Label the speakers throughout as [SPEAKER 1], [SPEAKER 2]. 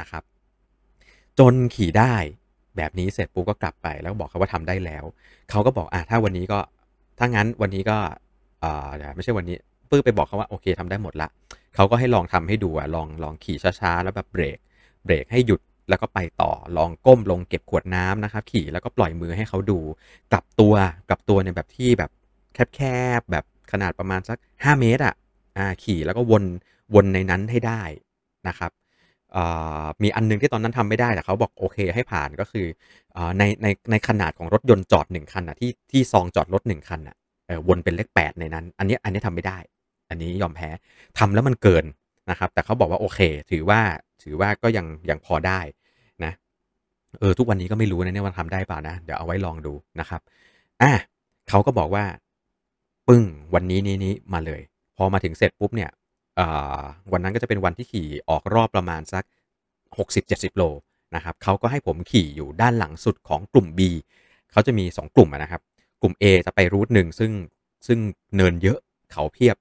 [SPEAKER 1] นะครับ จนขี่ได้แบบนี้เสร็จปุ๊บก็กลับไปแล้วบอกเขาว่าทำได้แล้ว เขาก็บอกอะถ้าวันนี้ก็ถ้างั้นวันนี้ก็อ่าไม่ใช่วันนี้ปื้อไปบอกเขาว่าโอเคทำได้หมดละเขาก็ให้ลองทำให้ดูอะลองลองขี่ช้าๆแล้วแบบเบรกเบรกให้หยุดแล้วก็ไปต่อลองก้มลงเก็บขวดน้ำนะครับ ขี่แล้วก็ปล่อยมือให้เขาดู กลับตัวกลับตัวในแบบที่แบบแคบๆแบบขนาดประมาณสัก 5 เมตรอะอ่าขี่แล้วก็วนวนในนั้นให้ได้นะครับ มีอันนึงที่ตอนนั้นทำไม่ได้แต่เขาบอกโอเคให้ผ่านก็คือในในในขนาดของรถยนต์จอดหนึ่งคันอะที่ที่ซองจอดรถหนึ่งคันอะวนเป็นเลขแปดในนั้น อันนี้อันนี้ทำไม่ได้ อันนี้ยอมแพ้ทำแล้วมันเกินนะครับ แต่เขาบอกว่าโอเค ถือว่าถือว่าก็ยังยังพอได้นะเออทุกวันนี้ก็ไม่รู้นะเนี่ยว่าทำได้เปล่านะ เดี๋ยวเอาไว้ลองดูนะครับอะเขาก็บอกว่า ปึ้งวันนี้นี้นี้มาเลย พอมาถึงเสร็จปุ๊บเนี่ย วันนั้นก็จะเป็นวันที่ขี่ออกรอบประมาณสัก 60-70 โลนะครับเขาก็ให้ผมขี่อยู่ด้านหลังสุดของกลุ่ม B เขาจะมี 2 กลุ่มนะครับ กลุ่ม A จะไปรูทหนึ่งซึ่งซึ่งเนินเยอะเขาเพียบ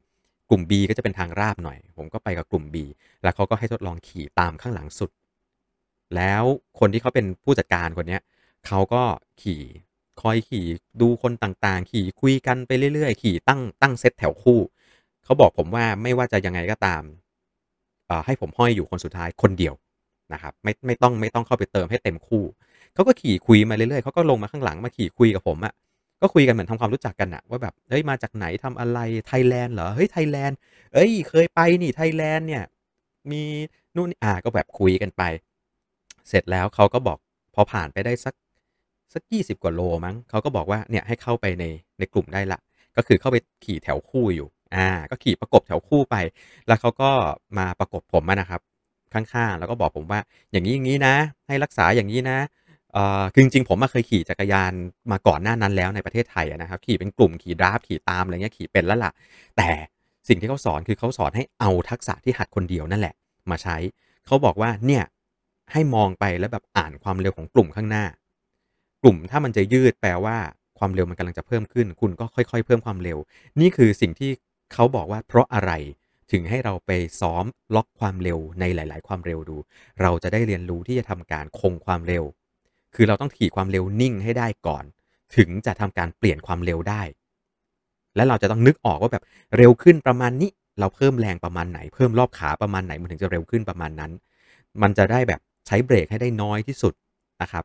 [SPEAKER 1] กลุ่ม B ก็จะเป็นทางราบหน่อย ผมก็ไปกับกลุ่ม B แล้วเขาก็ให้ทดลองขี่ตามข้างหลังสุด แล้วคนที่เขาเป็นผู้จัดการคนนี้เขาก็ขี่คอยขี่ดูคนต่างๆ ขี่คุยกันไปเรื่อยๆ ขี่ตั้งตั้งเซตแถวคู่ เขาบอกผมว่าไม่ว่าจะยังไงก็ตามให้ผมห้อยอยู่คนสุดท้ายคนเดียวนะครับไม่ไม่ต้องไม่ต้องเข้าไปเติมให้เต็มคู่เขาก็ขี่คุยมาเรื่อยๆเขาก็ลงมาข้างหลังมาขี่คุยกับผมอะ่ะก็คุยกันเหมือนทำความรู้จักกันอะว่าแบบเฮ้ยมาจากไหนทำอะไรไทยแลนด์เหรอเฮ้ยไทยแลนด์เอ้ยเคยไปนี่ไทยแลนด์เนี่ยมีนู่นอ่าก็แบบคุยกันไป เสร็จแล้วเขาก็บอกพอผ่านไปได้สักสักยี่สิบกว่าโลมั้งเขาก็บอกว่าเนี่ยให้เข้าไปในในกลุ่มได้ละ ก็คือเข้าไปขี่แถวคู่อยู่ อ่าก็ขี่ประกบแถวคู่ไป แล้วเขาก็มาประกบผมนะครับ ข้างๆ แล้วก็บอกผมว่าอย่างนี้อย่างนี้นะ ให้รักษาอย่างนี้นะเอ่อคือจริงๆผมมาเคยขี่จักรยานมาก่อนหน้านั้นแล้วในประเทศไทยนะครับขี่เป็นกลุ่มขี่ดราฟขี่ตามอะไรเงี้ยขี่เป็นแล้วล่ะ แต่สิ่งที่เขาสอนคือเขาสอนให้เอาทักษะที่หัดคนเดียวนั่นแหละ มาใช้เขาบอกว่าเนี่ยให้มองไปแล้วแบบอ่านความเร็วของกลุ่มข้างหน้า กลุ่มถ้ามันจะยืดแปลว่าความเร็วมันกำลังจะเพิ่มขึ้น คุณก็ค่อย ๆ เพิ่มความเร็ว นี่คือสิ่งที่ เขาบอกว่าเพราะอะไรถึงให้เราไปซ้อมล็อกความเร็วในหลาย ๆ ความเร็วดู เราจะได้เรียนรู้ที่จะทำการคงความเร็ว คือเราต้องขี่ความเร็วนิ่งให้ได้ก่อน ถึงจะทำการเปลี่ยนความเร็วได้ และเราจะต้องนึกออกว่าแบบเร็วขึ้นประมาณนี้ เราเพิ่มแรงประมาณไหน เพิ่มรอบขาประมาณไหนมันถึงจะเร็วขึ้นประมาณนั้น มันจะได้แบบใช้เบรกให้ได้น้อยที่สุดนะครับ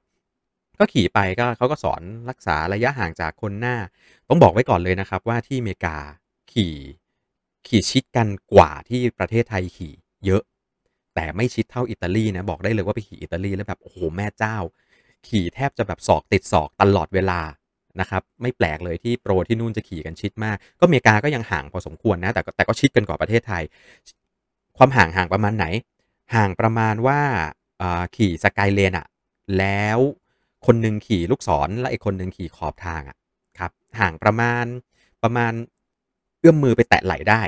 [SPEAKER 1] ก็ขี่ไปก็เขาก็สอนรักษาระยะห่างจากคนหน้า ต้องบอกไว้ก่อนเลยนะครับว่าที่อเมริกา ขี่ขี่ชิดกันกว่าที่ประเทศไทยขี่เยอะ แต่ไม่ชิดเท่าอิตาลีนะบอกได้เลยว่าไปขี่อิตาลีแล้วแบบโอ้โหแม่เจ้า ขี่แทบจะแบบศอกติดศอกตลอดเวลานะครับไม่แปลกเลยที่โปรที่นู่นจะขี่กันชิดมาก ก็อเมริกาก็ยังห่างพอสมควรนะแต่แต่ก็ชิดกันกว่าประเทศไทย ความห่างห่างประมาณไหน ห่างประมาณว่าขี่สกายเลนอะแล้วคนหนึ่งขี่ลูกศรและอีกคนหนึ่งขี่ขอบทางอะครับห่างประมาณประมาณ เอื้อมมือไปแตะไหล่ได้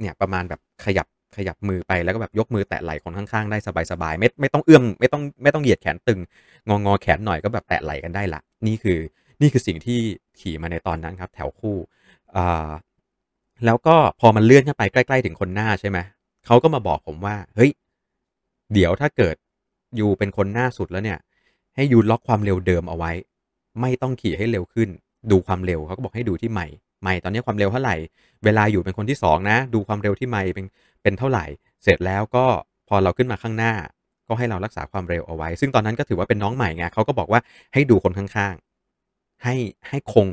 [SPEAKER 1] เนี่ยประมาณแบบขยับขยับมือไปแล้วก็แบบยกมือแตะไหล่คนข้างๆได้สบายๆไม่ไม่ต้องเอื้อมไม่ต้องไม่ต้องเหยียดแขนตึง งองอแขนหน่อยก็แบบแตะไหล่กันได้ละ นี่คือนี่คือสิ่งที่ขี่มาในตอนนั้นครับ แถวคู่อ่าแล้วก็พอมันเลื่อนขึ้นไปใกล้ๆถึงคนหน้าใช่ไหมเขาก็มาบอกผมว่า เฮ้ย เดี๋ยวถ้าเกิดยูเป็นคนหน้าสุดแล้วเนี่ย ให้ยูล็อกความเร็วเดิมเอาไว้ ไม่ต้องขี่ให้เร็วขึ้น ดูความเร็วเขาก็บอกให้ดูที่ใหม่ ใหม่ตอนนี้ความเร็วเท่าไหร่ เวลาอยู่เป็นคนที่ 2 นะ ดูความเร็วที่ไม่เป็นเป็นเท่าไหร่ เสร็จแล้วก็พอเราขึ้นมาข้างหน้า ก็ให้เรารักษาความเร็วเอาไว้ ซึ่งตอนนั้นก็ถือว่าเป็นน้องใหม่ไงเขาก็บอกว่าให้ดูคนข้างๆ ให้ให้คง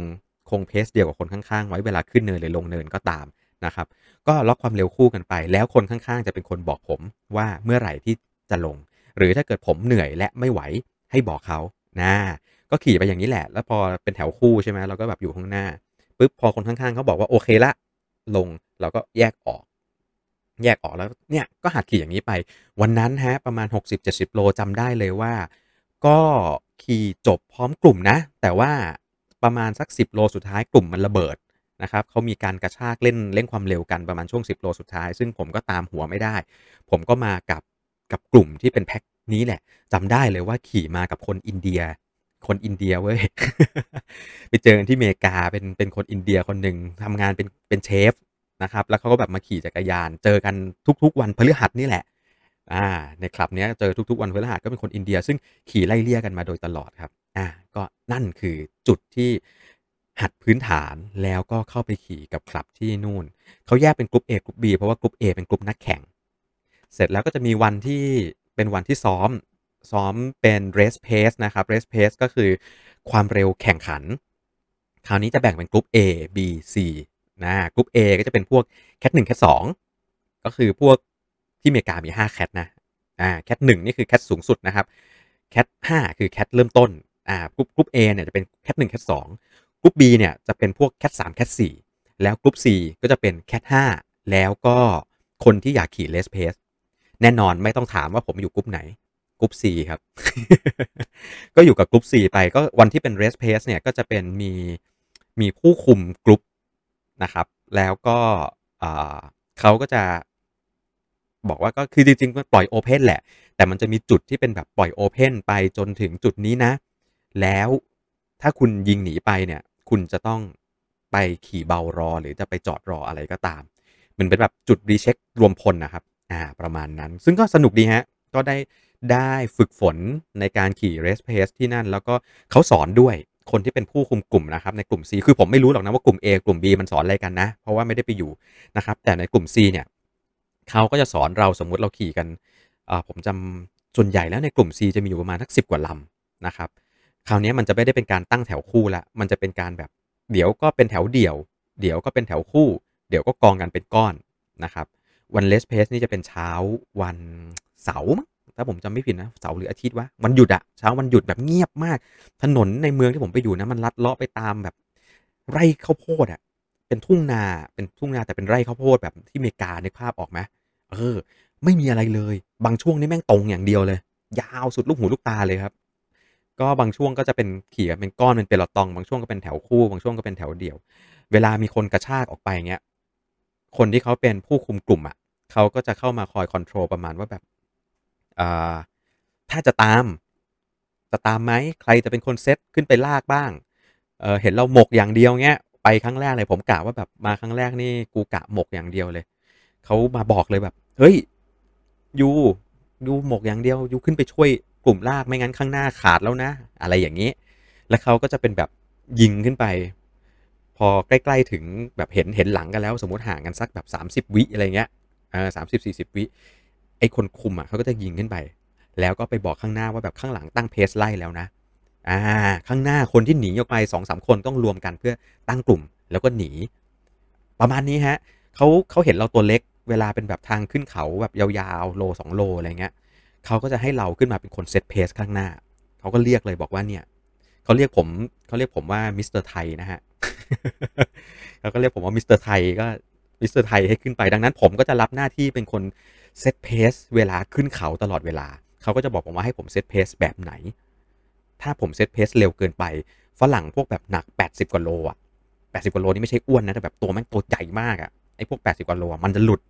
[SPEAKER 1] คงเพสเดียวกับคนข้างๆ ไว้เวลาขึ้นเนินหรือลงเนินก็ตามนะครับ ก็ล็อกความเร็วคู่กันไป แล้วคนข้างๆ จะเป็นคนบอกผมว่าเมื่อไหร่ที่จะลง หรือถ้าเกิดผมเหนื่อยและไม่ไหวให้บอกเขานะก็ขี่ไปอย่างนี้แหละ แล้วพอเป็นแถวคู่ใช่ไหมเราก็แบบอยู่ข้างหน้า ปุ๊บพอคนข้างๆเขาบอกว่าโอเคละ ลงเราก็แยกออก แยกออกแล้วเนี่ยก็หัดขี่อย่างนี้ไป วันนั้นฮะประมาณ 60-70 โลจำได้เลยว่า ก็ขี่จบพร้อมกลุ่มนะ แต่ว่าประมาณสัก 10 โลสุดท้ายกลุ่มมันระเบิดนะครับเขามีการกระชากเล่นเล่นความเร็วกันประมาณช่วง 10 โลสุดท้าย ซึ่งผมก็ตามหัวไม่ได้ ผมก็มากับกับกลุ่มที่เป็นแพ็คนี้แหละจำได้เลยว่าขี่มากับคนอินเดีย คนอินเดียเว้ย ไปเจอกันที่อเมริกาเป็นเป็นคนอินเดียคนหนึ่งทำงานเป็นเป็นเชฟนะครับ แล้วเขาก็แบบมาขี่จักรยาน เจอกันทุก ๆ วันพฤหัสนี่แหละ อ่า ในคลับเนี้ยเจอทุกๆ วันพฤหัสก็เป็นคนอินเดีย ซึ่งขี่ไล่เลี่ยกันมาโดยตลอดครับ อ่า ก็นั่นคือจุดที่หัดพื้นฐานแล้วก็เข้าไปขี่กับคลับที่นู่น เขาแยกเป็นกลุ่ม A กลุ่ม B เพราะว่ากลุ่ม A เป็นกลุ่มนักแข่ง เสร็จแล้วก็จะมีวันที่เป็นวันที่ซ้อม ซ้อมเป็น race pace นะครับ race pace ก็คือความเร็วแข่งขัน คราวนี้จะแบ่งเป็นกลุ่ม A B C นะกลุ่ม A ก็จะเป็นพวกแคทหนึ่งแคทสองก็คือพวกที่อเมริกามี5แคทนะอ่าแคทหนึ่งนี่คือแคทสูงสุดนะครับแคทห้าคือแคทเริ่มต้นอ่ากลุ่มกลุ่ม A เนี่ยจะเป็นแคทหนึ่งแคทสองกลุ่ม B เนี่ยจะเป็นพวกแคทสามแคทสี่แล้วกลุ่ม C ก็จะเป็นแคทห้าแล้วก็คนที่อยากขี่เลสเพสแน่นอนไม่ต้องถามว่าผมอยู่กลุ่มไหน กลุ่ม C ครับ ก็อยู่กับกลุ่ม C ไปก็วันที่เป็นเรสเพสเนี่ยก็จะเป็นมีมีผู้คุมกลุ่มนะครับ แล้วก็เขาก็จะบอกว่าก็คือจริงๆมันปล่อยโอเพนแหละ แต่มันจะมีจุดที่เป็นแบบปล่อยโอเพนไปจนถึงจุดนี้นะ แล้วถ้าคุณยิงหนีไปเนี่ย คุณจะต้องไปขี่เบารอ หรือจะไปจอดรออะไรก็ตาม มันเป็นแบบจุดรีเช็ครวมพลนะครับ อ่า ประมาณนั้น ซึ่งก็สนุกดีฮะ ก็ได้ได้ฝึกฝนในการขี่เรสเพสที่นั่น แล้วก็เขาสอนด้วยคนที่เป็นผู้คุมกลุ่มนะครับในกลุ่ม C คือผมไม่รู้หรอกนะว่ากลุ่ม A กลุ่ม B มันสอนอะไรกันนะ เพราะว่าไม่ได้ไปอยู่นะครับ แต่ในกลุ่ม C เนี่ยเขาก็จะสอนเราสมมุติเราขี่กันผมจำส่วนใหญ่แล้วในกลุ่ม C จะมีอยู่ประมาณทักสิบกว่าลำนะครับ คราวนี้มันจะไม่ได้เป็นการตั้งแถวคู่ละมันจะเป็นการแบบเดี๋ยวก็เป็นแถวเดี่ยว เดี๋ยวก็เป็นแถวคู่ เดี๋ยวก็กองกันเป็นก้อนนะครับวันเลสเพสนี่จะเป็นเช้าวัน เสาร์ถ้าผมจำไม่ผิดนะเสาร์หรืออาทิตย์วะวันหยุดอะเช้าวันหยุดแบบเงียบมาก ถนนในเมืองที่ผมไปอยู่นะมันลัดเลาะไปตามแบบไร่ข้าวโพดอะเป็นทุ่งนาเป็นทุ่งนาแต่เป็นไร่ข้าวโพดแบบที่อเมริกาในภาพออกไหมเออ ไม่มีอะไรเลย บางช่วงนี่แม่งตรงอย่างเดียวเลย ยาวสุดลูกหูลูกตาเลยครับ ก็บางช่วงก็จะเป็นขี่เป็นก้อนเป็นเปลตอง บางช่วงก็เป็นแถวคู่ บางช่วงก็เป็นแถวเดี่ยว เวลามีคนกระชากออกไปเงี้ยคนที่เขาเป็นผู้คุมกลุ่มอะ่ะเขาก็จะเข้ามาคอยคอนโทรลประมาณว่าแบบ ถ้าจะตาม จะตามไหมใครจะเป็นคนเซตขึ้นไปลากบ้างเเห็นเราหมกอย่างเดียวเงี้ยไปครั้งแรกเลยผมกะว่าแบบมาครั้งแรกนี่กูกะหมกอย่างเดียวเลยเขามาบอกเลยแบบเฮ้ยยูยูหมกอย่างเดียวยูขึ้นไปช่วยกลุ่มลากไม่งั้นข้างหน้าขาดแล้วนะ อะไรอย่างนี้ แล้วเขาก็จะเป็นแบบยิงขึ้นไป พอใกล้ๆถึงแบบเห็นเห็นหลังกันแล้ว สมมติห่างกันสักแบบ 30 วิอะไรเงี้ยอ่าสามสิบสี่สิบวิ ไอคนคุมอะเขาก็จะยิงขึ้นไป แล้วก็ไปบอกข้างหน้าว่าแบบข้างหลังตั้งเพสไล่แล้วนะอ่าข้างหน้าคนที่หนีออกไปสองสามคนต้องรวมกันเพื่อตั้งกลุ่มแล้วก็หนี ประมาณนี้ฮะเขาเขาเห็นเราตัวเล็กเวลาเป็นแบบทางขึ้นเขาแบบยาวๆโลสองโลอะไรเงี้ยเขาก็จะให้เราขึ้นมาเป็นคน set pace ข้างหน้าเขาก็เรียกเลยบอกว่าเนี่ยเขาเรียกผมเขาเรียกผมว่า Mister Thai นะฮะเขาก็เรียกผมว่า Mister Thai ก็ Mister Thai ให้ขึ้นไปดังนั้นผมก็จะรับหน้าที่เป็นคน set pace เวลาขึ้นเขาตลอดเวลา เขาก็จะบอกผมว่าให้ผม set pace แบบไหน ถ้าผมเซตเพสเร็วเกินไป ฝรั่งพวกแบบหนัก 80กว่าโลอะ80กว่าโลนี่ไม่ใช่อ้วนนะแต่แบบตัวแม่งตัวใหญ่มากอะไอ้พวก 80กว่าโลมันจะหลุด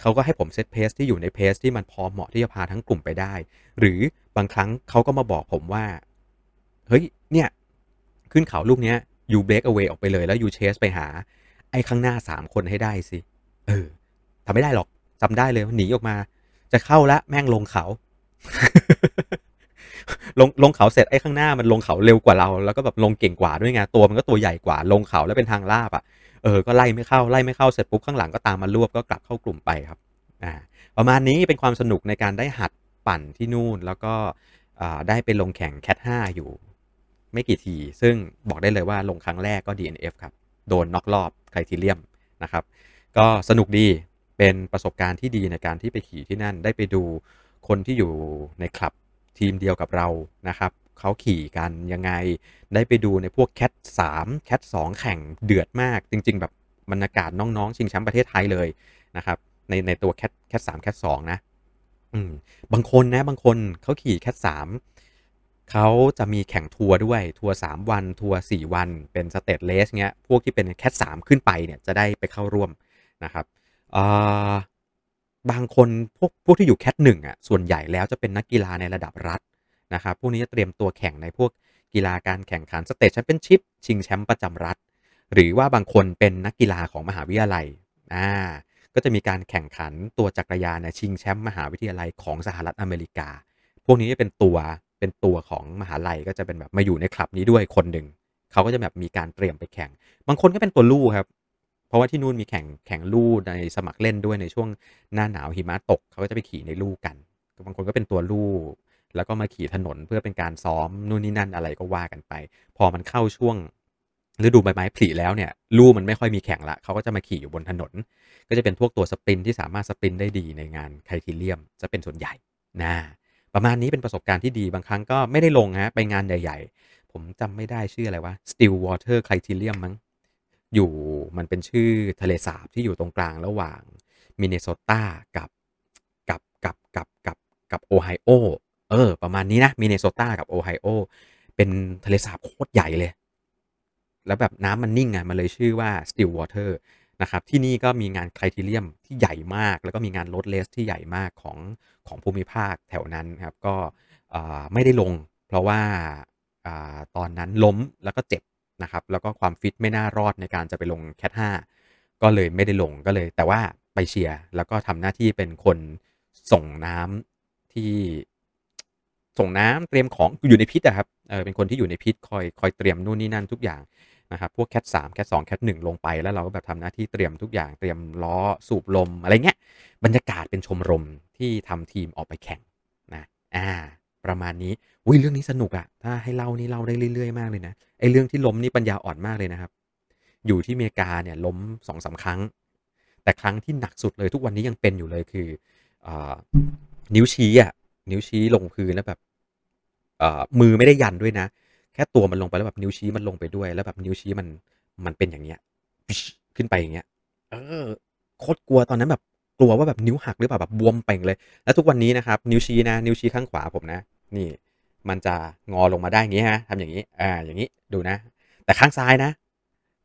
[SPEAKER 1] เขาก็ให้ผมเซตเพสที่อยู่ในเพสที่มันพอเหมาะที่จะพาทั้งกลุ่มไปได้ หรือบางครั้งเขาก็มาบอกผมว่าเฮ้ยเนี่ยขึ้นเขาลูกเนี้ยยูเบรกเอาไว้ออกไปเลยแล้วยูเชสไปหา ไอ้ข้างหน้าสามคนให้ได้สิ เออทำไม่ได้หรอก จำได้เลยหนีออกมา จะเข้าละแม่งลงเขา ลงลงเขาเสร็จไอ้ข้างหน้ามันลงเขาเร็วกว่าเรา แล้วก็แบบลงเก่งกว่าด้วยไงตัวมันก็ตัวใหญ่กว่าลงเขาแล้วเป็นทางลาบอะเออก็ไล่ไม่เข้าไล่ไม่เข้าเสร็จปุ๊บข้างหลังก็ตามมารวบก็กลับเข้ากลุ่มไปครับอ่าประมาณนี้เป็นความสนุกในการได้หัดปั่นที่นู่นแล้วก็ได้ไปลงแข่งแคทห้าอยู่ ไม่กี่ที ซึ่งบอกได้เลยว่าลงครั้งแรกก็ DNF ครับ โดนน็อกรอบไครทีเรียมนะครับ ก็สนุกดี เป็นประสบการณ์ที่ดีในการที่ไปขี่ที่นั่นได้ไปดูคนที่อยู่ในคลับทีมเดียวกับเรานะครับเขาขี่กันยังไง ได้ไปดูในพวก Cat สาม Cat สองแข่งเดือดมาก จริง ๆ แบบบรรยากาศน้องๆ ชิงแชมป์ประเทศไทยเลยนะครับ ในในตัว Cat Cat สาม Cat สองนะอืมบางคนนะบางคนเขาขี่ Cat สามเขาจะมีแข่งทัวร์ด้วยทัวร์สามวัน ทัวร์สี่วันเป็น stage race เงี้ยพวกที่เป็น Cat สามขึ้นไปเนี่ยจะได้ไปเข้าร่วมนะครับ บางคนพวกพวกที่อยู่แคทหนึ่งอะส่วนใหญ่แล้วจะเป็นนักกีฬาในระดับรัฐนะครับพวกนี้จะเตรียมตัวแข่งในพวกกีฬาการแข่งขันสเตทแชมเปี้ยนชิพชิงแชมป์ประจำรัฐ หรือว่าบางคนเป็นนักกีฬาของมหาวิทยาลัยอ่าก็จะมีการแข่งขันตัวจักรยานชิงแชมป์มหาวิทยาลัยของสหรัฐอเมริกา พวกนี้จะเป็นตัวเป็นตัวของมหาลัยก็จะเป็นแบบมาอยู่ในคลับนี้ด้วยคนหนึ่งเขาก็จะแบบมีการเตรียมไปแข่ง บางคนก็เป็นตัวลู่ครับ ราะว่าที่นู่นมีแข่งแข่งลู่ในสมัครเล่นด้วยในช่วงหน้าหนาวหิมะตกเขาก็จะไปขี่ในลู่กันบางคนก็เป็นตัวลู่แล้วก็มาขี่ถนนเพื่อเป็นการซ้อมนู่นนี่นั่นอะไรก็ว่ากันไป พอมันเข้าช่วงฤดูใบไม้ผลิแล้วเนี่ยลู่มันไม่ค่อยมีแข่งละเขาก็จะมาขี่อยู่บนถนน ก็จะเป็นพวกตัวสปรินที่สามารถสปรินได้ดีในงานไคทีเลียมจะเป็นส่วนใหญ่นะประมาณนี้เป็นประสบการณ์ที่ดีบางครั้งก็ไม่ได้ลงฮะไปงานใหญ่ ๆ ผมจำไม่ได้ชื่ออะไรวะ Still Water Criterium มั้ง อยู่มันเป็นชื่อทะเลสาบที่อยู่ตรงกลางระหว่างมินนิโซตากับกับกับกับกับกับโอไฮโอเออ ประมาณนี้นะมินนิโซตากับโอไฮโอเป็นทะเลสาบโคตรใหญ่เลย แล้วแบบน้ำมันนิ่งไงมันเลยชื่อว่า Still Water นะครับที่นี่ก็มีงานไครทีเรียมที่ใหญ่มาก แล้วก็มีงานรถเลสที่ใหญ่มากของของภูมิภาคแถวนั้นครับก็ไม่ได้ลง เพราะว่าอตอนนั้นล้มแล้วก็เจ็บ นะครับแล้วก็ความฟิตไม่น่ารอดในการจะไปลงแคทห้าก็เลยไม่ได้ลงก็เลย แต่ว่าไปเชียร์แล้วก็ทำหน้าที่เป็นคนส่งน้ำที่ส่งน้ำเตรียมของอยู่ในพิษอะครับเออเป็นคนที่อยู่ในพิษคอยคอยเตรียมนู่นนี่นั่นทุกอย่างนะครับพวกแคทสามแคทสองแคทหนึ่งลงไปแล้วเราก็แบบทำหน้าที่เตรียมทุกอย่างเตรียมล้อสูบลมอะไรเงี้ยบรรยากาศเป็นชมรมที่ทำทีมออกไปแข่งนะอ่า ประมาณนี้อุ้ยเรื่องนี้สนุกอะถ้าให้เล่านี่เล่าได้เรื่อยๆมากเลยนะไอ้เรื่องที่ล้มนี่ปัญญาอ่อนมากเลยนะครับ อยู่ที่อเมริกาเนี่ยล้มสองสาครั้ง แต่ครั้งที่หนักสุดเลยทุกวันนี้ยังเป็นอยู่เลยคืออนิ้วชี้อะนิ้วชี้ลงพื้นแล้วแบบมือไม่ได้ยันด้วยนะ แค่ตัวมันลงไปแล้วแบบนิ้วชี้มันลงไปด้วย แล้วแบบนิ้วชี้มันมันเป็นอย่างเงี้ยขึ้นไปอย่างเงี้ย เออโคตรกลัวตอนนั้นแบบกลัวว่าแบบนิ้วหักหรือเปล่าแบบบวมเป่งเลย แล้วทุกวันนี้นะครับนิ้วชี้นะนิ้วชี้ข้างขวาผมนะ นี่มันจะงอลงมาได้อย่างงี้ฮะทำอย่างนี้อ่าอย่างนี้ดูนะ แต่ข้างซ้ายนะ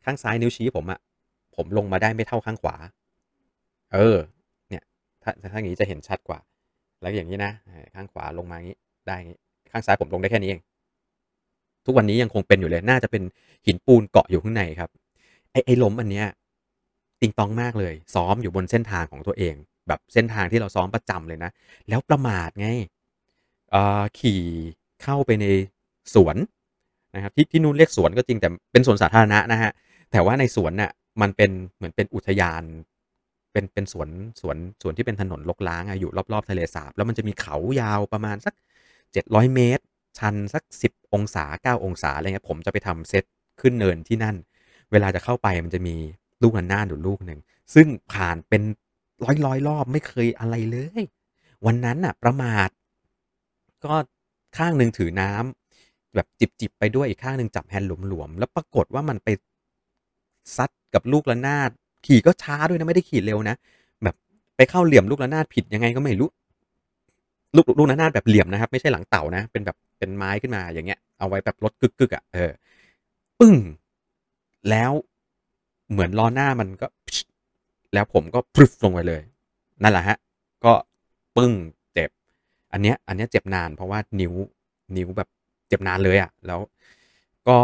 [SPEAKER 1] ข้างซ้ายนิ้วชี้ผมอะผมลงมาได้ไม่เท่าข้างขวา เออ เนี่ย ถ้าถ้าอย่างนี้จะเห็นชัดกว่า แล้วอย่างนี้นะ ข้างขวาลงมาอย่างนี้ได้อย่างนี้ ข้างซ้ายผมลงได้แค่นี้เอง ทุกวันนี้ยังคงเป็นอยู่เลย น่าจะเป็นหินปูนเกาะอยู่ข้างในครับ ไอ้ไอ้ล้มอันเนี้ยติงตองมากเลย ซ้อมอยู่บนเส้นทางของตัวเอง แบบเส้นทางที่เราซ้อมประจำเลยนะ แล้วประมาทไง ขี่เข้าไปในสวนนะครับที่ที่นู่นเรียกสวนก็จริงแต่เป็นสวนสาธารณะนะฮะแต่ว่าในสวนน่ะมันเป็นเหมือนเป็นอุทยาน เป็นเป็นสวนสวนสวนที่เป็นถนนลกล้างอะอยู่รอบๆทะเลสาบ แล้วมันจะมีเขายาวประมาณสัก 700 เมตร ชันสัก 10 องศา 9 องศาอะไรเงี้ยผมจะไปทำเซตขึ้นเนินที่นั่น เวลาจะเข้าไปมันจะมีลูกนันหน้าอยู่ลูกหนึ่งซึ่งผ่านเป็นร้อยร้อยรอบไม่เคยอะไรเลย วันนั้นน่ะประมาท ก็ข้างหนึ่งถือน้ำแบบจิบจิบไปด้วยอีกข้างหนึ่งจับแฮนด์หลวมๆแล้วปรากฏว่ามันไปซัดกับลูกระนาดขี่ก็ช้าด้วยนะไม่ได้ขี่เร็วนะ แบบไปเข้าเหลี่ยมลูกระนาดผิดยังไงก็ไม่รู้ลูกลูกระนาดแบบเหลี่ยมนะครับ ไม่ใช่หลังเต่านะ เป็นแบบเป็นไม้ขึ้นมาอย่างเงี้ย เอาไว้แบบรถกึกกึกอะเออปึ้ง แล้วเหมือนล้อหน้ามันก็ แล้วผมก็พรึบลงไปเลย นั่นแหละฮะ ก็ปึ้ง อันเนี้ยอันเนี้ยเจ็บนานเพราะว่านิ้วนิ้วแบบเจ็บนานเลยอะ่ะแล้วก็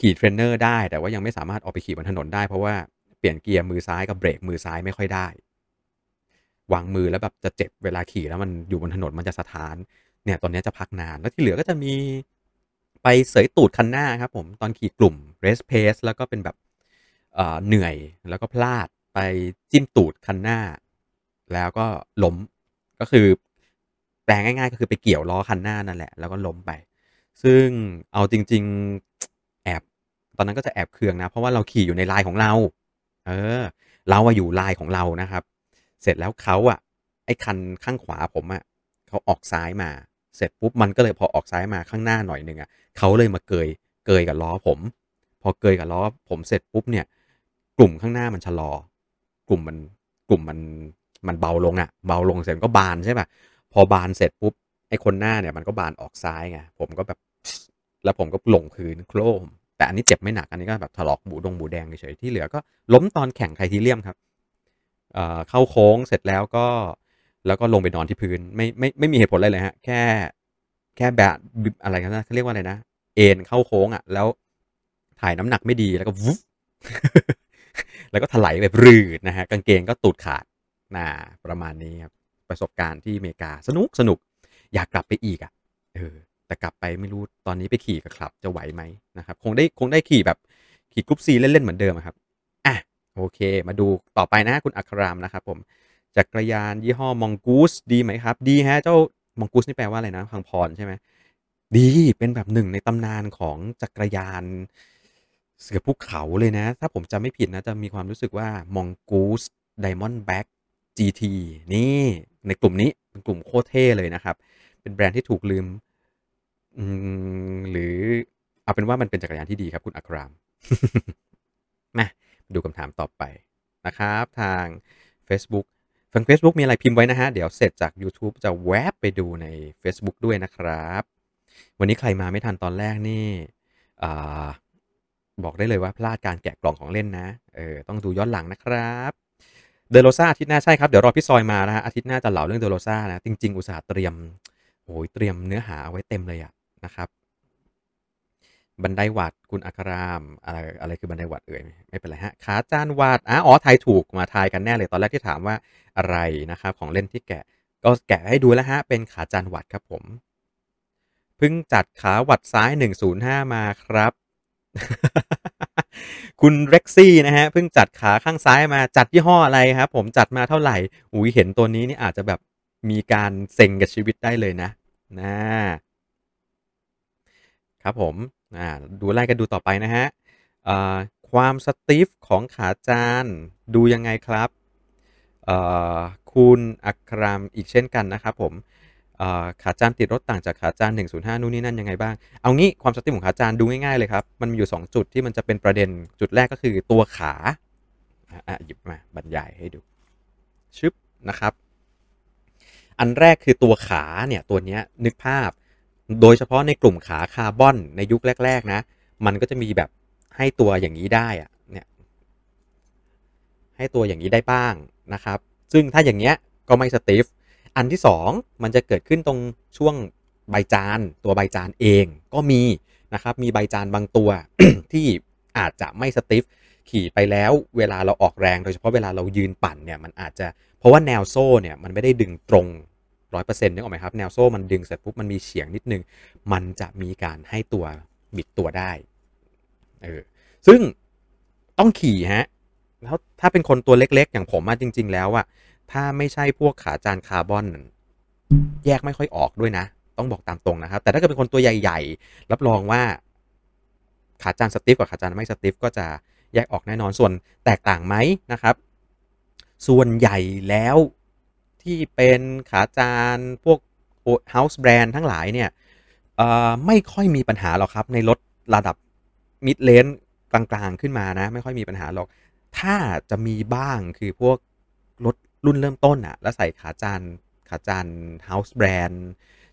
[SPEAKER 1] ขี่เทรนเนอร์ได้ แต่ว่ายังไม่สามารถออกไปขี่บนถนนได้เพราะว่าเปลี่ยนเกียร์มือซ้ายกับเบรกมือซ้ายไม่ค่อยได้ วางมือแล้วแบบจะเจ็บเวลาขี่แล้วมันอยู่บนถนนมันจะสะท้านเนี่ยตอนนี้จะพักนานแล้วที่เหลือก็จะมีไปเสยตูดคันหน้าครับผมตอนขี่กลุ่ม race pace แล้วก็เป็นแบบเหนื่อยแล้วก็พลาดไปจิ้มตูดคันหน้า แล้วก็ล้มก็คือ แปลงง่าย ๆ ก็คือไปเกี่ยวล้อคันหน้านั่นแหละ แล้วก็ล้มไป ซึ่งเอาจริง ๆ แอบ ตอนนั้นก็จะแอบเคืองนะ เพราะว่าเราขี่อยู่ในลายของเรา เออ เราอยู่ลายของเรานะครับ เสร็จแล้วเขาอะไอ้คันข้างขวาผมอะเขาออกซ้ายมา เสร็จปุ๊บมันก็เลยพอออกซ้ายมาข้างหน้าหน่อยหนึ่งอะเขาเลยมาเกย เกยกับล้อผม พอเกยกับล้อผมเสร็จปุ๊บเนี่ย กลุ่มข้างหน้ามันชะลอ กลุ่มมัน กลุ่มมัน มันเบาลงอะเบาลงเสร็จก็บานใช่ป่ะ พอบานเสร็จปุ๊บไอคนหน้าเนี่ยมันก็บานออกซ้ายไงผมก็แบบแล้วผมก็ลงพื้นโครมแต่อันนี้เจ็บไม่หนักอันนี้ก็แบบถลอกหมูดงหมูแดงเฉยที่เหลือก็ล้มตอนแข่งไคทีเลียมครับเข้าโค้งเสร็จแล้วก็แล้วก็ลงไปนอนที่พื้นไม่ไม่ไม่มีเหตุผลอะไรเลยฮะแค่แค่แบบอะไรกันนะเขาเรียกว่าอะไรนะเอ็นเข้าโค้งอะ แล้วถ่ายน้ำหนักไม่ดีแล้วก็วุบแล้วก็ถลายแบบรืดนะฮะกางเกงก็ตูดขาดน่าประมาณนี้ครับ ประสบการณ์ที่อเมริกาสนุกสนุก อยากกลับไปอีกอะ่ะเออแต่กลับไปไม่รู้ตอนนี้ไปขี่กับคลับจะไหวไหมนะครับคงได้คงได้ขี่แบบขี่กรุ๊ปซีเล่นๆเหมือนเดิมครับอะโอเค มาดูต่อไปนะคุณอัครามนะครับผมจักรยานยี่ห้อมองกูสดีไหมครับ ดีฮะเจ้ามองกูสนี่แปลว่าอะไรนะพังพรใช่ไหมดีเป็นแบบหนึ่งในตำนานของจักรยานเสือภูเขาเลยนะ ถ้าผมจำไม่ผิดนะ จะมีความรู้สึกว่ามองกูสไดมอนด์แบ็ก GT นี่ในกลุ่มนี้เป็นกลุ่มโคตรเท่เลยนะครับ เป็นแบรนด์ที่ถูกลืมหรือเอาเป็นว่ามันเป็นจักรยานที่ดีครับคุณอัครามมาดูคำถามต่อไปนะครับ ทาง Facebook ฟัง Facebook มีอะไรพิมพ์ไว้นะฮะ เดี๋ยวเสร็จจาก YouTube จะแวบไปดูใน Facebook ด้วยนะครับ วันนี้ใครมาไม่ทันตอนแรกนี่บอกได้เลยว่าพลาดการแกะกล่องของเล่นนะ เออ ต้องดูย้อนหลังนะครับ เดโรซาอาทิตย์หน้าใช่ครับ เดี๋ยวรอพี่ซอยมานะฮะอาทิตย์หน้าจะเล่าเรื่องเดโรซานะ จริง ๆ อุตสาห์เตรียมโอ้ยเตรียมเนื้อหาเอาไว้เต็มเลยอะนะครับ บันไดวัดคุณอัครามอะไรอะไรคือบันไดวัดเอ่ยไม่เป็นไรฮะขาจานวัดอ๋อ๋อทายถูกมาทายกันแน่เลยตอนแรกที่ถามว่าอะไรนะครับของเล่นที่แกะ ก็แกะให้ดูแล้วฮะเป็นขาจานวัดครับผมเพิ่งจัดขาวัดซ้าย 105 มาครับ คุณเร็กซี่นะฮะเพิ่งจัดขาข้างซ้ายมาจัดยี่ห้ออะไรครับผมจัดมาเท่าไหร่อุ้ยเห็นตัวนี้นี่อาจจะแบบมีการเซ็งกับชีวิตได้เลยนะนะครับผมอ่าดูไล่กันดูต่อไปนะฮะความสตีฟของขาจานดูยังไงครับคุณอัครามอีกเช่นกันนะครับผม ขาจานติดรถต่างจากขาจาน 105 นู่นนี่นั่นยังไงบ้าง เอางี้ความสติของขาจานดูง่ายๆเลยครับ มันมีอยู่ 2 จุดที่มันจะเป็นประเด็นจุดแรกก็คือตัวขาอะหยิบมาบรรยายให้ดูชึบนะครับ อันแรกคือตัวขาเนี่ยตัวนี้นึกภาพ โดยเฉพาะในกลุ่มขาคาร์บอนในยุคแรก ๆ นะ มันก็จะมีแบบให้ตัวอย่างนี้ได้อะเนี่ยให้ตัวอย่างนี้ได้บ้างนะครับ ซึ่งถ้าอย่างเงี้ยก็ไม่สติฟ อันที่ 2 มันจะเกิดขึ้นตรงช่วงใบจาน ตัวใบจานเองก็มีนะครับมีใบจานบางตัวที่อาจจะไม่สติฟขี่ไปแล้วเวลาเราออกแรงโดยเฉพาะเวลาเรายืนปั่นเนี่ยมันอาจจะเพราะว่าแนวโซ่เนี่ยมันไม่ได้ดึงตรงร้อยเปอร์เซ็นต์นึกออกไหมครับ แนวโซ่มันดึงเสร็จปุ๊บมันมีเฉียงนิดนึง มันจะมีการให้ตัวบิดตัวได้เออซึ่งต้องขี่ฮะแล้วถ้าเป็นคนตัวเล็กๆ อย่างผมอะจริง ๆ แล้วอะ ถ้าไม่ใช่พวกขาจานคาร์บอนแยกไม่ค่อยออกด้วยนะ ต้องบอกตามตรงนะครับ แต่ถ้าเกิดเป็นคนตัวใหญ่ ๆ รับรองว่า ขาจานสติฟกับขาจานไม่สติฟก็จะแยกออกแน่นอนส่วนแตกต่างไหมนะครับ ส่วนใหญ่แล้วที่เป็นขาจานพวก House Brand ทั้งหลายเนี่ยไม่ค่อยมีปัญหาหรอกครับ ในรถระดับมิดเลนกลางๆ ขึ้นมานะ ไม่ค่อยมีปัญหาหรอก ถ้าจะมีบ้างคือพวกรถ รุ่นเริ่มต้นอะแล้วใส่ขาจานขาจาน House Brand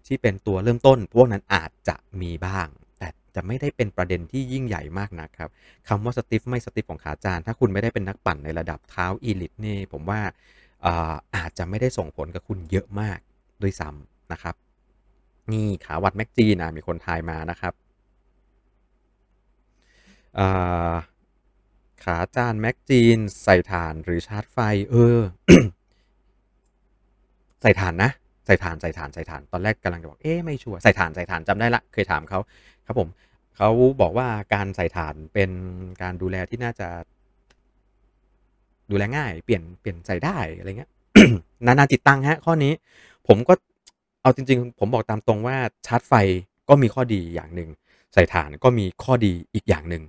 [SPEAKER 1] ที่เป็นตัวเริ่มต้น พวกนั้นอาจจะมีบ้าง แต่จะไม่ได้เป็นประเด็นที่ยิ่งใหญ่มากนะครับคำว่าสติฟไม่สติฟของขาจานถ้าคุณไม่ได้เป็นนักปั่นในระดับเท้าอีลิทนี่ผมว่าอาจจะไม่ได้ส่งผลกับคุณเยอะมากด้วยซ้ำนะครับ นี่ขาวัดแม็กจีนะมีคนทายมานะครับขาจานแม็กจีนใส่ฐานหรือชาร์จไฟ เออ ใส่ฐานนะใส่ฐานใส่ฐานใส่ฐานตอนแรกกำลังจะบอกเอ๊ะไม่ชัวร์ใส่ฐานใส่ฐานจำได้ละเคยถามเขาครับผมเขาบอกว่าการใส่ฐานเป็นการดูแลที่น่าจะ ดูแลง่าย เปลี่ยนเปลี่ยนใส่ได้อะไรเงี้ยนานาจิตตังฮะ ข้อนี้ ผมก็เอาจริง ๆ ผมบอกตามตรงว่าชาร์จไฟก็มีข้อดีอย่างหนึ่งใส่ฐานก็มีข้อดีอีกอย่างหนึ่ง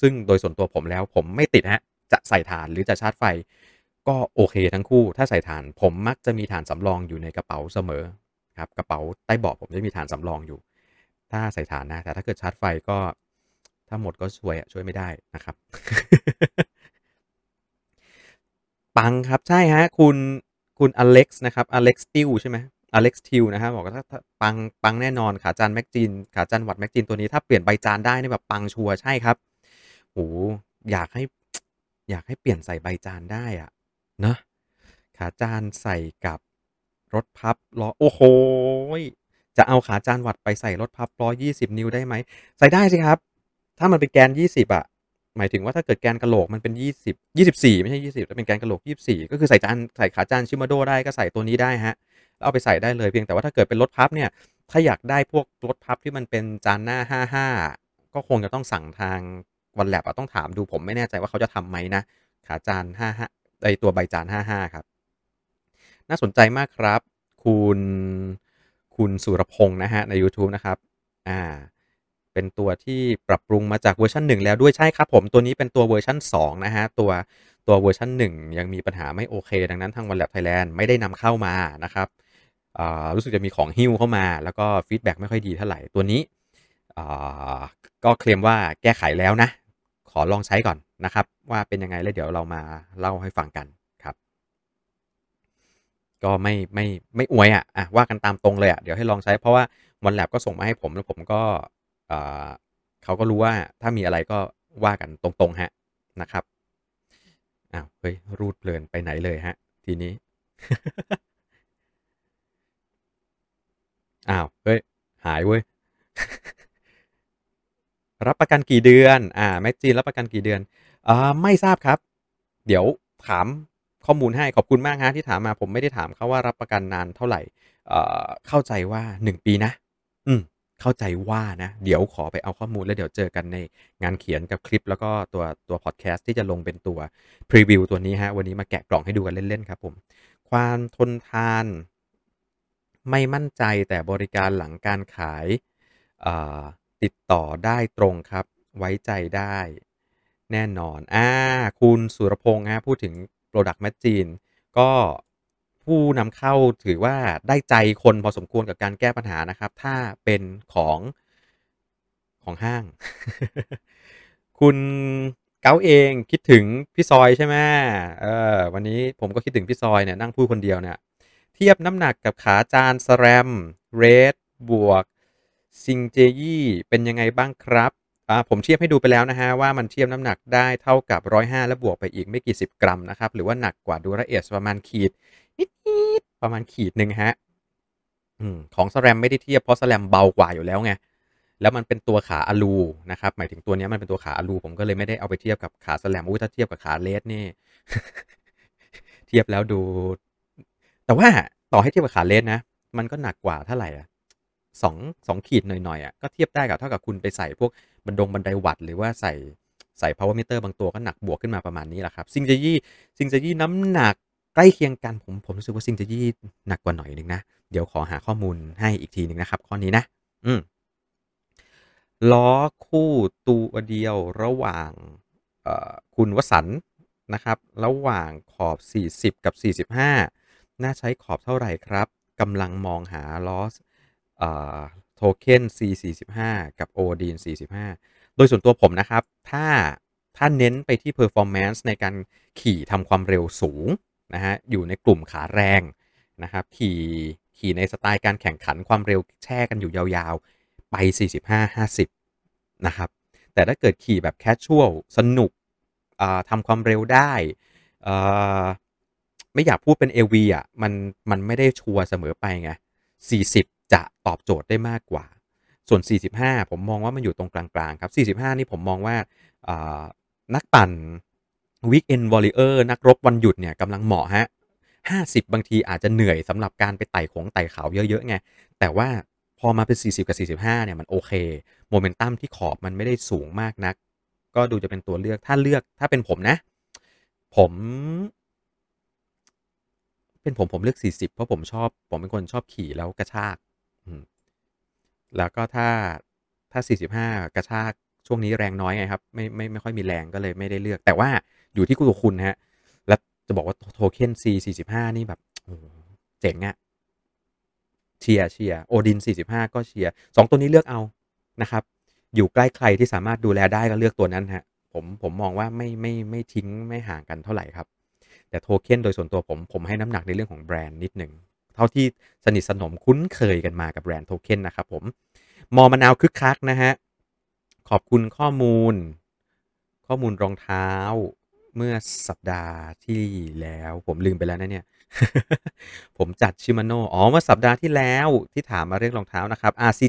[SPEAKER 1] ซึ่งโดยส่วนตัวผมแล้ว ผมไม่ติดฮะจะใส่ฐานหรือจะชาร์จไฟ ก็โอเคทั้งคู่ ถ้าใส่ฐานผมมักจะมีฐานสำรองอยู่ในกระเป๋าเสมอครับกระเป๋าใต้เบาะผมจะมีฐานสำรองอยู่ ถ้าใส่ฐานนะแต่ถ้าเกิดชาร์จไฟก็ ถ้าหมดก็ช่วยช่วยไม่ได้นะครับ ปังครับใช่ฮะคุณคุณอเล็กซ์นะครับอเล็กซ์ติวใช่ไหมอเล็กซ์ทิวนะครับบอกว่าถ้าปังปังแน่นอนขาจานแม็กจีนขาจานวัดแม็กจีนตัวนี้ถ้าเปลี่ยนใบจานได้นี่แบบปังชัวร์ใช่ครับโหอยากให้อยากให้เปลี่ยนใส่ใบจานได้อะ นาะขาจานใส่กับรถพับล้อโอ้โหจะเอาขาจานวัดไปใส่รถพับล้อ20 นิ้วได้ไหมใส่ได้สิครับ ถ้ามันเป็นแกน 20อะหมายถึงว่าถ้าเกิดแกนกะโหลกมันเป็น 20 24 ไม่ใช่ 20แต่เป็นแกนกะโหลก 24 ก็คือใส่จานใส่ขาจานชิมาโดได้ก็ใส่ตัวนี้ได้ฮะแล้วเอาไปใส่ได้เลยเพียงแต่ว่าถ้าเกิดเป็นรถพับเนี่ยถ้าอยากได้พวกรถพับที่มันเป็นจานหน้า 55 ก็คงจะต้องสั่งทางวันแลบต้องถามดูผมไม่แน่ใจว่าเขาจะทำไหมนะขาจาน 55 ไอตัวใบจาน 55 ครับ น่าสนใจมากครับ คุณคุณสุรพงศ์นะฮะ ใน YouTube นะครับ อ่า เป็นตัวที่ปรับปรุงมาจากเวอร์ชัน1 แล้วด้วยใช่ครับผม ตัวนี้เป็นตัวเวอร์ชัน2 นะฮะ ตัวตัวเวอร์ชัน1 ยังมีปัญหาไม่โอเค ดังนั้นทาง OneLap Thailand ไม่ได้นำเข้ามานะครับรู้สึกจะมีของหิ้วเข้ามา แล้วก็ feedback ไม่ค่อยดีเท่าไหร่ตัวนี้ก็เคลมว่าแก้ไขแล้วนะ ขอลองใช้ก่อน นะครับ ว่าเป็นยังไงแล้วเดี๋ยวเรามาเล่าให้ฟังกันครับ ก็ไม่ไม่ไม่อวยอะอะว่ากันตามตรงเลยอะเดี๋ยวให้ลองใช้เพราะว่าวันแลบก็ส่งมาให้ผมแล้วผมก็เขาก็รู้ว่าถ้ามีอะไรก็ว่ากันตรงๆฮะนะครับอ้าวเฮ้ยรูดเพลินไปไหนเลยฮะ ทีนี้อ้าวเฮ้ยหายเว้ยรับประกันกี่เดือน อ่าแม็กจีนรับประกันกี่เดือน อ่าไม่ทราบครับ เดี๋ยวถามข้อมูลให้ขอบคุณมากฮะที่ถามมาผมไม่ได้ถามเขาว่ารับประกันนานเท่าไหร่เอเข้าใจว่า 1 ปีนะ อืม เข้าใจว่านะ เดี๋ยวขอไปเอาข้อมูลแล้วเดี๋ยวเจอกันในงานเขียนกับคลิป แล้วก็ตัวตัวพอดแคสต์ที่จะลงเป็นตัวพรีวิวตัวนี้ฮะ วันนี้มาแกะกล่องให้ดูกันเล่น ๆ ครับผม ความทนทาน ไม่มั่นใจแต่บริการหลังการขายติดต่อได้ตรงครับ ไว้ใจได้ แน่นอนอ่าคุณสุรพงษ์ฮะพูดถึง Product m a จีน ก็ผู้นำเข้าถือว่าได้ใจคนพอสมควรกับการแก้ปัญหานะครับ ถ้าเป็นของของห้าง คุณเก้าเองคิดถึงพี่ซอยใช่ไหมเออวันนี้ผมก็คิดถึงพี่ซอยเนี่ยนั่งพูดคนเดียวเนี่ย เทียบน้ำหนักกับขาจาน SRAM Red บวก SIGEYI เป็นยังไงบ้างครับ ผมเทียบให้ดูไปแล้วนะฮะว่ามันเทียบน้ำหนักได้เท่ากับ 105 และบวกไปอีกไม่กี่สิบกรัมนะครับหรือว่าหนักกว่า Dura-Ace ประมาณขีดนิดๆประมาณขีดหนึ่งฮะอของ SRAM ไม่ได้เทียบเพราะ SRAM เบากว่าอยู่แล้วไงแล้วมันเป็นตัวขาอะลูนะครับหมายถึงตัวนี้มันเป็นตัวขาอะลูผมก็เลยไม่ได้เอาไปเทียบกับขา SRAM อุ้ยถ้าเทียบกับขา Red นี่ เทียบแล้วดู แต่ว่าต่อให้เทียบกับขาเลสนะมันก็หนักกว่าเท่าไหร่อะ สองสองขีดหน่อยๆอะก็เทียบได้กับเท่ากับคุณไปใส่พวกบันดงบันไดวัดหรือว่าใส่ใส่ power meter บางตัวก็หนักบวกขึ้นมาประมาณนี้แหละครับซิงเจยี่ซิงเจยี่น้ำหนักใกล้เคียงกันผมผมรู้สึกว่าซิงเจยี่หนักกว่าหน่อยนึงนะเดี๋ยวขอหาข้อมูลให้อีกทีหนึ่งนะครับข้อนี้นะ อืมล้อคู่ตัวเดียวระหว่างคุณวสันนะครับ ระหว่างขอบ 40 กับ 45 น่าใช้ขอบเท่าไหร่ครับกำลังมองหาล้อ โทเค็น C45 กับ o d น45 โดยส่วนตัวผมนะครับ ถ้าถ้าเน้นไปที่ performance ในการขี่ทำความเร็วสูงนะฮะอยู่ในกลุ่มขาแรงนะครับขี่ขี่ในสไตล์การแข่งขันความเร็วแช่กันอยู่ยยาวๆ ไป 45-50 นะครับ แต่ถ้าเกิดขี่แบบ casual สนุกทำความเร็วได้ ไม่อยากพูดเป็น AV อะมันมันไม่ได้ชัวร์เสมอไปไง40 จะตอบโจทย์ได้มากกว่า ส่วน 45 ผมมองว่ามันอยู่ตรงกลางๆครับ 45 นี่ผมมองว่านักปั่น weekend warrior นักรบวันหยุดเนี่ยกำลังเหมาะฮะ50 บางทีอาจจะเหนื่อยสำหรับการไปไต่ของไต่เขาเยอะๆไงแต่ว่าพอมาเป็น 40 กับ 45 เนี่ยมันโอเคโมเมนตัมที่ขอบมันไม่ได้สูงมากนัก ก็ดูจะเป็นตัวเลือกถ้าเลือกถ้าเป็นผมนะ ผม เป็นผมผมเลือก 40 เพราะผมชอบ ผมเป็นคนชอบขี่แล้วกระชาก แล้วก็ถ้าถ้า 45 กระชากช่วงนี้แรงน้อยไงครับ ไม่ไม่ไม่ค่อยมีแรงก็เลยไม่ได้เลือก แต่ว่าอยู่ที่ตัวคุณฮะ แล้วจะบอกว่าโทเค็น C 45 นี่แบบเจ๋งอะเชียร์เชียร์โอดิน 45 ก็เชียร์สองตัวนี้เลือกเอานะครับ อยู่ใกล้ใครที่สามารถดูแลได้ก็เลือกตัวนั้นฮะผมผมมองว่าไม่ไม่ไม่ทิ้งไม่ห่างกันเท่าไหร่ครับ แต่โทเค็นโดยส่วนตัวผมผมให้น้ำหนักในเรื่องของแบรนด์นิดหนึ่ง เท่าที่สนิทสนมคุ้นเคยกันมากับแบรนด์โทเค็นนะครับผมมอมะนาวคึกคักนะฮะขอบคุณข้อมูล ข้อมูลรองเท้าเมื่อสัปดาห์ที่แล้ว ผมลืมไปแล้วนะเนี่ย ผมจัดชิมาโนอ๋อเมื่อสัปดาห์ที่แล้วที่ถามมาเรื่องรองเท้านะครับ RC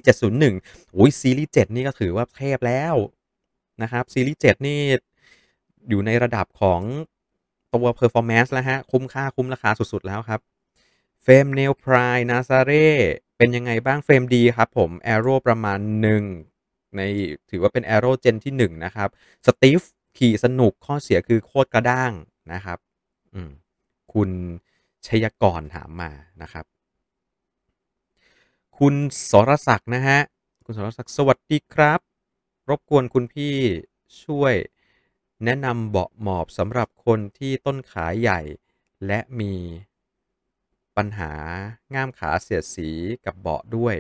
[SPEAKER 1] 701โอ้ยซีรีส์7นี่ก็ถือว่าเทพแล้วนะครับซีรีส์7นี่อยู่ในระดับของตัว performance แล้วฮะ คุ้มค่าคุ้มราคาสุด ๆ แล้วครับ เฟรม Nail Pry Nazare เป็นยังไงบ้างเฟรมดีครับผม Aero ประมาณหนึ่งในถือว่าเป็น Aero Gen ที่1นะครับ Stiff ขี่สนุกข้อเสียคือโคตรกระด้างนะครับอืมคุณชยกรถามมานะครับ คุณสรศักดิ์นะฮะ คุณสรศักดิ์สวัสดีครับ รบกวนคุณพี่ช่วยแนะนำเบาะหมอบสำหรับคนที่ต้นขาใหญ่ และมี ปัญหาง่ามขาเสียดสีกับเบาะด้วย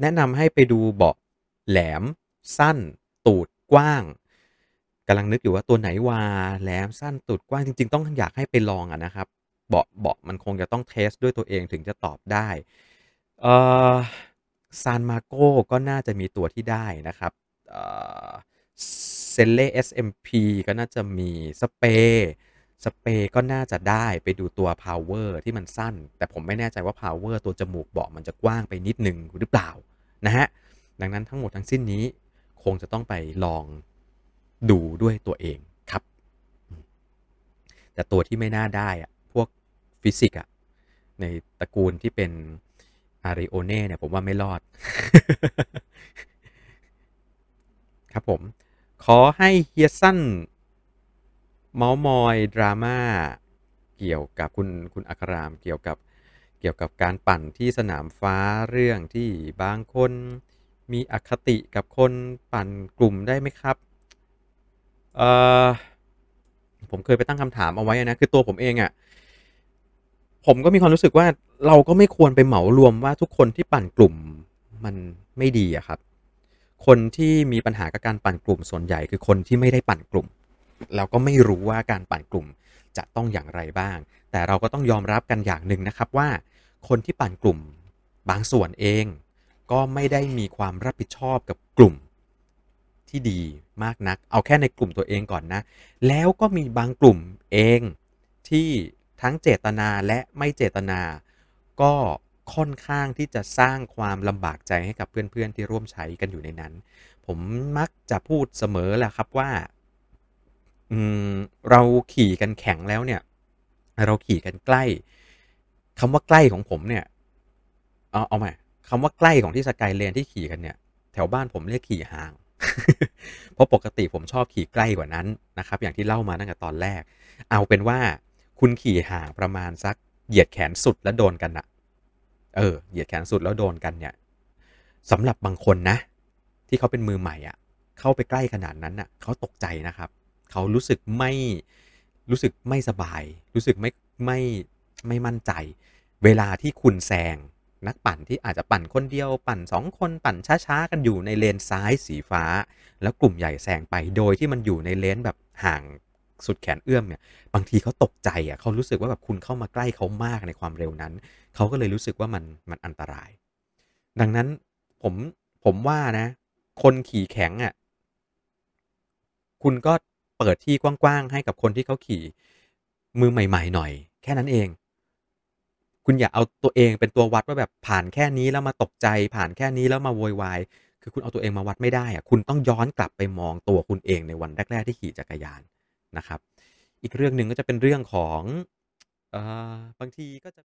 [SPEAKER 1] แนะนำให้ไปดูเบาะแหลม สั้น ตูดกว้างกำลังนึกอยู่ว่าตัวไหนวาแหลมสั้นตูดกว้างจริง ๆ ต้องอยากให้ไปลองอะนะครับ เบาะเบาะมันคงจะต้องเทสด้วยตัวเองถึงจะตอบได้ซานมาโก้ก็น่าจะมีตัวที่ได้นะครับ เอ่อเซเล่ SMP ก็น่าจะมีสเปย์สเปย์ก็น่าจะได้ไปดูตัว Power ที่มันสั้น แต่ผมไม่แน่ใจว่า power ตัวจมูกเบาะมันจะกว้างไปนิดนึงหรือเปล่านะฮะดังนั้นทั้งหมดทั้งสิ้นนี้คงจะต้องไปลองดูด้วยตัวเองครับ แต่ตัวที่ไม่น่าได้อะพวก Fizik อะในตระกูลที่เป็น Arione เนี่ยผมว่าไม่รอด ครับผม ขอให้เฮียสั้นเมาส์มอยดราม่าเกี่ยวกับคุณคุณอัครามเกี่ยวกับเกี่ยวกับการปั่นที่สนามฟ้าเรื่องที่บางคนมีอคติกับคนปั่นกลุ่มได้ไหมครับเออผมเคยไปตั้งคำถามเอาไว้นะคือตัวผมเองอะ่ะผมก็มีความรู้สึกว่าเราก็ไม่ควรไปเหมารวมว่าทุกคนที่ปั่นกลุ่มมันไม่ดีอะครับ คนที่มีปัญหากับการปั่นกลุ่มส่วนใหญ่คือคนที่ไม่ได้ปั่นกลุ่ม แล้วก็ไม่รู้ว่าการปั่นกลุ่มจะต้องอย่างไรบ้าง แต่เราก็ต้องยอมรับกันอย่างหนึ่งนะครับว่า คนที่ปั่นกลุ่มบางส่วนเอง ก็ไม่ได้มีความรับผิดชอบกับกลุ่มที่ดีมากนัก เอาแค่ในกลุ่มตัวเองก่อนนะ แล้วก็มีบางกลุ่มเองที่ทั้งเจตนาและไม่เจตนา ก็ ค่อนข้างที่จะสร้างความลำบากใจให้กับเพื่อนๆที่ร่วมใช้กันอยู่ในนั้น ผมมักจะพูดเสมอแหละครับว่าเราขี่กันแข็งแล้วเนี่ย เราขี่กันใกล้คำว่าใกล้ของผมเนี่ย เอาเอาใหม่คำว่าใกล้ของที่สกายเลนที่ขี่กันเนี่ย แถวบ้านผมเรียกขี่ห่าง เพราะปกติผมชอบขี่ใกล้กว่านั้นนะครับ อย่างที่เล่ามาตั้งแต่ตอนแรก เอาเป็นว่าคุณขี่ห่างประมาณสักเหยียดแขนสุดแล้วโดนกันอะ เออเหยียดแขนสุดแล้วโดนกันเนี่ยสำหรับบางคนนะ ที่เขาเป็นมือใหม่อะ เข้าไปใกล้ขนาดนั้นอะเขาตกใจนะครับ เขารู้สึกไม่รู้สึกไม่สบาย รู้สึกไม่ไม่ไม่มั่นใจ เวลาที่คุณแซงนักปั่นที่อาจจะปั่นคนเดียวปั่นสองคนปั่นช้าๆกันอยู่ในเลนซ้ายสีฟ้า แล้วกลุ่มใหญ่แซงไปโดยที่มันอยู่ในเลนแบบห่างสุดแขนเอื้อมเนี่ยบางทีเขาตกใจอะเขารู้สึกว่าแบบคุณเข้ามาใกล้เขามากในความเร็วนั้น เขาก็เลยรู้สึกว่ามันมันอันตราย ดังนั้นผมผมว่านะ คนขี่แข็งอะคุณก็เปิดที่กว้างๆให้กับคนที่เขาขี่มือใหม่ ๆ หน่อย แค่นั้นเอง คุณอย่าเอาตัวเองเป็นตัววัดว่าแบบผ่านแค่นี้แล้วมาตกใจ ผ่านแค่นี้แล้วมาโวยวายคือคุณเอาตัวเองมาวัดไม่ได้อะคุณต้องย้อนกลับไปมองตัวคุณเองในวันแรก ๆ ที่ขี่จักรยานนะครับ อีกเรื่องหนึ่งก็จะเป็นเรื่องของอ่อบางทีก็จะ